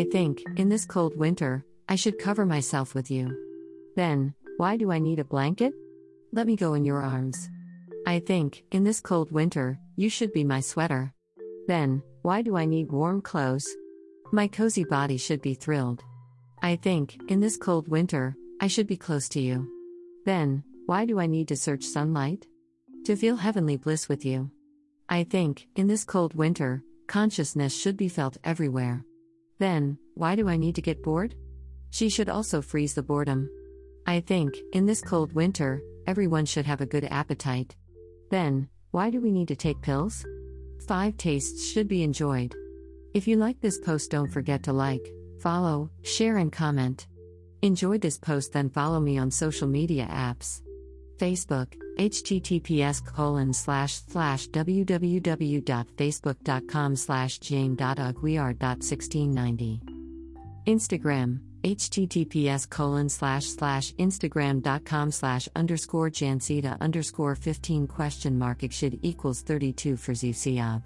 I think, in this cold winter, I should cover myself with you. Then, why do I need a blanket? Let me go in your arms. I think, in this cold winter, you should be my sweater. Then, why do I need warm clothes? My cozy body should be thrilled. I think, in this cold winter, I should be close to you. Then, why do I need to search sunlight? To feel heavenly bliss with you. I think, in this cold winter, consciousness should be felt everywhere. Then, why do I need to get bored? She should also freeze the boredom. I think, in this cold winter, everyone should have a good appetite. Then, why do we need to take pills? Five tastes should be enjoyed. If you like this post, don't forget to like, follow, share, and comment. Enjoy this post, then follow me on social media apps. Facebook, https colon slash slash www.facebook.com slash jane.ugweare.1690. Instagram, https colon slash slash instagram.com slash underscore jancita underscore 15 question mark should equals 32 for Zusiab.